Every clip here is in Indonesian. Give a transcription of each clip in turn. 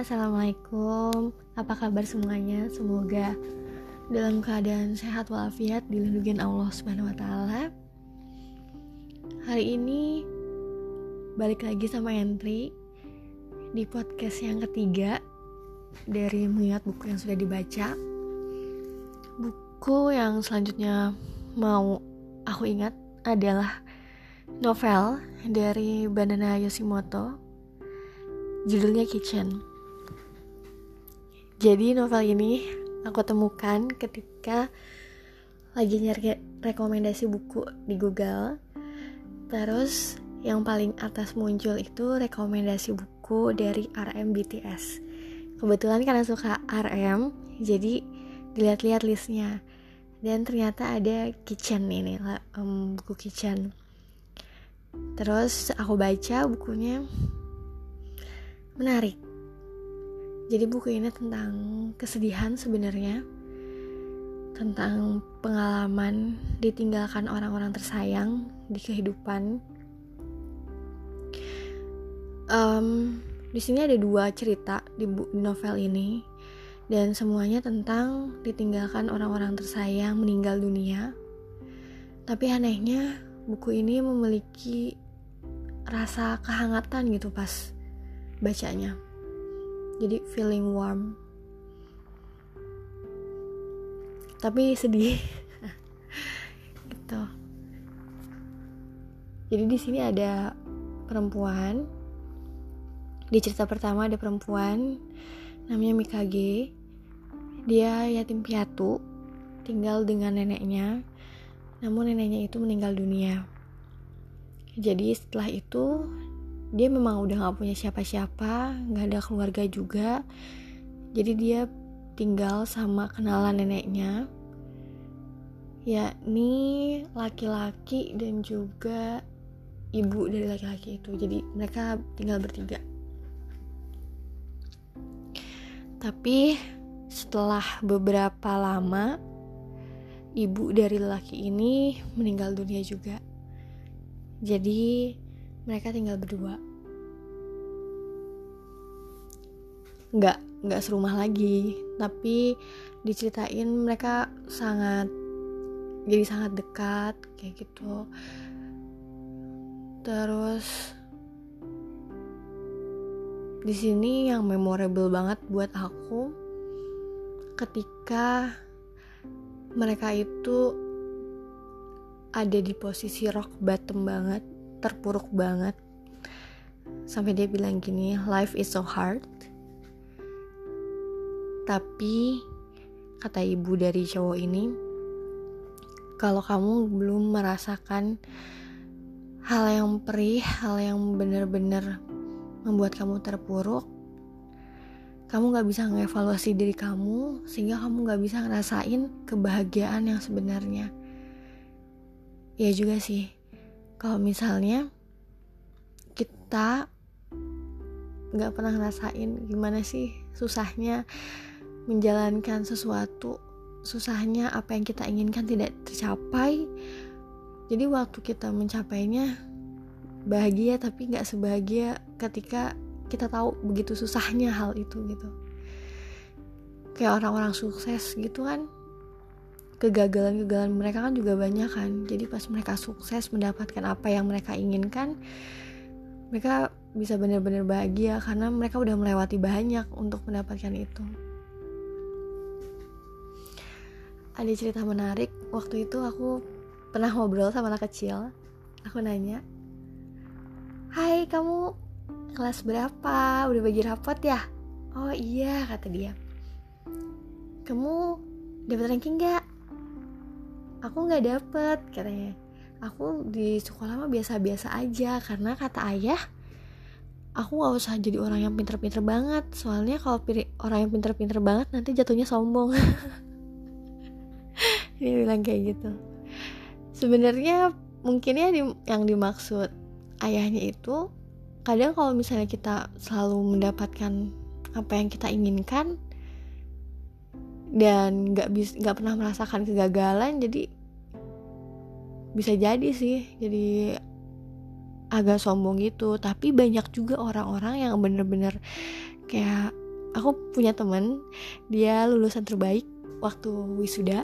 assalamualaikum. Apa kabar semuanya? Semoga dalam keadaan sehat walafiat dilindungi Allah Subhanahu wa taala. Hari ini balik lagi sama entry di podcast yang ketiga dari mengingat buku yang sudah dibaca. Buku yang selanjutnya mau aku ingat adalah novel dari Banana Yoshimoto judulnya Kitchen. Jadi novel ini aku temukan ketika lagi nyari rekomendasi buku di Google. Terus yang paling atas muncul itu rekomendasi buku dari RM BTS. Kebetulan karena suka RM, jadi dilihat-lihat listnya. Dan ternyata ada Kitchen ini, um, buku Kitchen. Terus aku baca bukunya, menarik. Jadi buku ini tentang kesedihan sebenarnya, tentang pengalaman ditinggalkan orang-orang tersayang di kehidupan. Um, di sini ada dua cerita di, novel ini, dan semuanya tentang ditinggalkan orang-orang tersayang meninggal dunia. Tapi anehnya buku ini memiliki rasa kehangatan gitu pas bacanya jadi feeling warm. Tapi sedih. Gitu. Jadi di sini ada perempuan. Di cerita pertama ada perempuan namanya Mikage. Dia yatim piatu tinggal dengan neneknya. Namun neneknya itu meninggal dunia. Jadi setelah itu dia memang udah gak punya siapa-siapa gak ada keluarga juga. Jadi dia tinggal sama kenalan neneknya. Yakni laki-laki dan juga ibu dari laki-laki itu. Jadi mereka tinggal bertiga. Tapi setelah beberapa lama ibu dari laki ini meninggal dunia juga. Jadi mereka tinggal berdua nggak nggak serumah lagi. Tapi diceritain mereka sangat jadi sangat dekat kayak gitu. Terus di sini yang memorable banget buat aku ketika mereka itu ada di posisi rock bottom banget terpuruk banget. Sampai dia bilang gini life is so hard tapi kata ibu dari cowok ini kalau kamu belum merasakan hal yang perih hal yang benar-benar membuat kamu terpuruk kamu gak bisa ngevaluasi diri kamu sehingga kamu gak bisa ngerasain kebahagiaan yang sebenarnya. Ya juga sih kalau misalnya kita nggak pernah ngerasain gimana sih susahnya menjalankan sesuatu susahnya apa yang kita inginkan tidak tercapai. Jadi waktu kita mencapainya bahagia tapi nggak sebahagia ketika kita tahu begitu susahnya hal itu gitu. Kayak orang-orang sukses gitu kan. Kegagalan-kegagalan mereka kan juga banyak kan. Jadi pas mereka sukses mendapatkan apa yang mereka inginkan mereka bisa benar-benar bahagia karena mereka udah melewati banyak untuk mendapatkan itu ada cerita menarik. Waktu itu aku pernah ngobrol sama anak kecil. Aku nanya Hai kamu kelas berapa? Udah bagi rapot ya? Oh iya kata dia. Kamu dapat ranking gak aku nggak dapet katanya. Aku di sekolah mah biasa-biasa aja karena kata ayah aku nggak usah jadi orang yang pinter-pinter banget. Soalnya kalau orang yang pinter-pinter banget nanti jatuhnya sombong dia bilang kayak gitu. Sebenarnya mungkin ya di, yang dimaksud ayahnya itu kadang kalau misalnya kita selalu mendapatkan apa yang kita inginkan dan nggak bisa nggak pernah merasakan kegagalan jadi bisa jadi sih jadi agak sombong gitu. Tapi banyak juga orang-orang yang bener-bener kayak aku punya temen dia lulusan terbaik waktu wisuda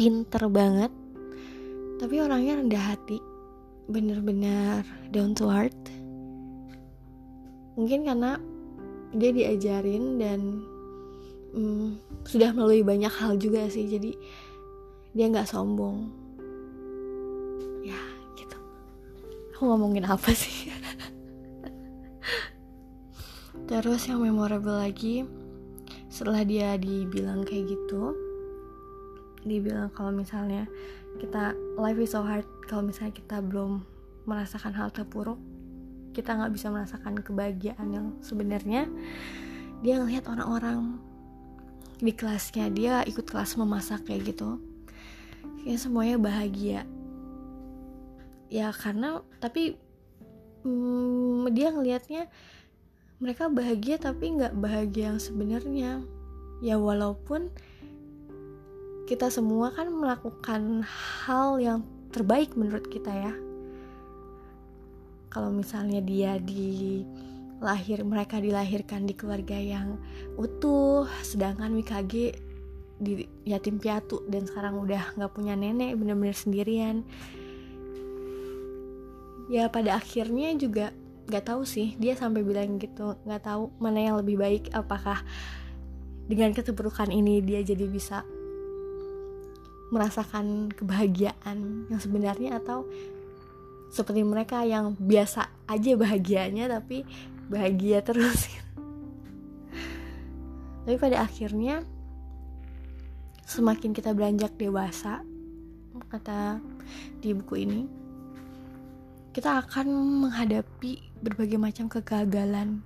pinter banget. Tapi orangnya rendah hati. Bener-bener down to earth. Mungkin karena dia diajarin dan hmm, sudah melalui banyak hal juga sih. Jadi dia nggak sombong. Ya gitu. Aku ngomongin apa sih. Terus yang memorable lagi setelah dia dibilang kayak gitu dibilang kalau misalnya kita life is so hard kalau misalnya kita belum merasakan hal terpuruk kita nggak bisa merasakan kebahagiaan yang sebenarnya dia ngelihat orang-orang di kelasnya dia ikut kelas memasak kayak gitu ya semuanya bahagia. Ya karena tapi hmm, dia ngelihatnya mereka bahagia tapi nggak bahagia yang sebenarnya. Ya walaupun kita semua kan melakukan hal yang terbaik menurut kita ya. Kalau misalnya dia di lahir mereka dilahirkan di keluarga yang utuh sedangkan Mikage di yatim piatu dan sekarang udah nggak punya nenek bener-bener sendirian. Ya pada akhirnya juga nggak tahu sih dia sampai bilang gitu nggak tahu mana yang lebih baik apakah dengan keterpurukan ini dia jadi bisa merasakan kebahagiaan yang sebenarnya atau seperti mereka yang biasa aja bahagianya tapi bahagia terus. Tapi pada akhirnya semakin kita beranjak dewasa kata di buku ini kita akan menghadapi berbagai macam kegagalan.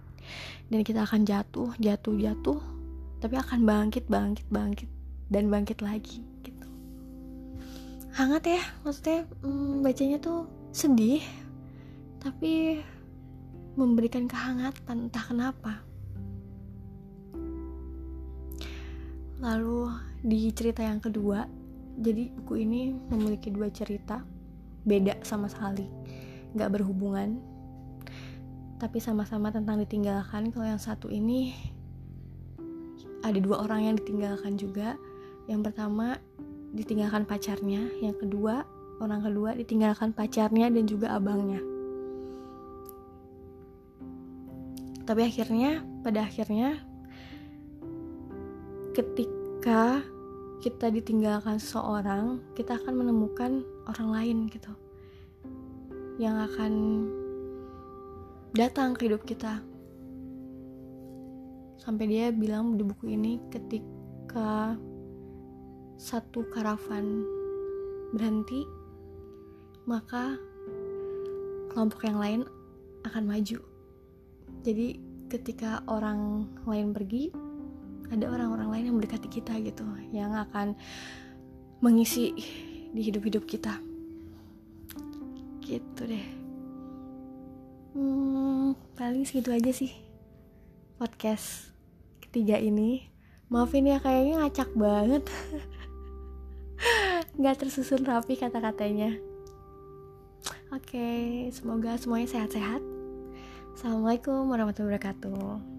Dan kita akan jatuh jatuh jatuh tapi akan bangkit bangkit bangkit dan bangkit lagi hangat ya maksudnya hmm, bacanya tuh sedih tapi memberikan kehangatan entah kenapa. Lalu di cerita yang kedua jadi buku ini memiliki dua cerita beda sama sekali nggak berhubungan tapi sama-sama tentang ditinggalkan. Kalau yang satu ini ada dua orang yang ditinggalkan juga. Yang pertama ditinggalkan pacarnya yang kedua orang kedua ditinggalkan pacarnya dan juga abangnya. Tapi akhirnya, pada akhirnya, ketika kita ditinggalkan seseorang, kita akan menemukan orang lain gitu, yang akan datang ke hidup kita. Sampai dia bilang di buku ini, ketika satu karavan berhenti maka kelompok yang lain akan maju. Jadi ketika orang lain pergi, ada orang-orang lain yang mendekati kita gitu, yang akan mengisi di hidup-hidup kita. Gitu deh. Hmm, paling segitu aja sih podcast ketiga ini. Maafin ya kayaknya ngacak banget. Gak tersusun rapi kata-katanya. Oke, semoga semuanya sehat-sehat. Assalamualaikum warahmatullahi wabarakatuh.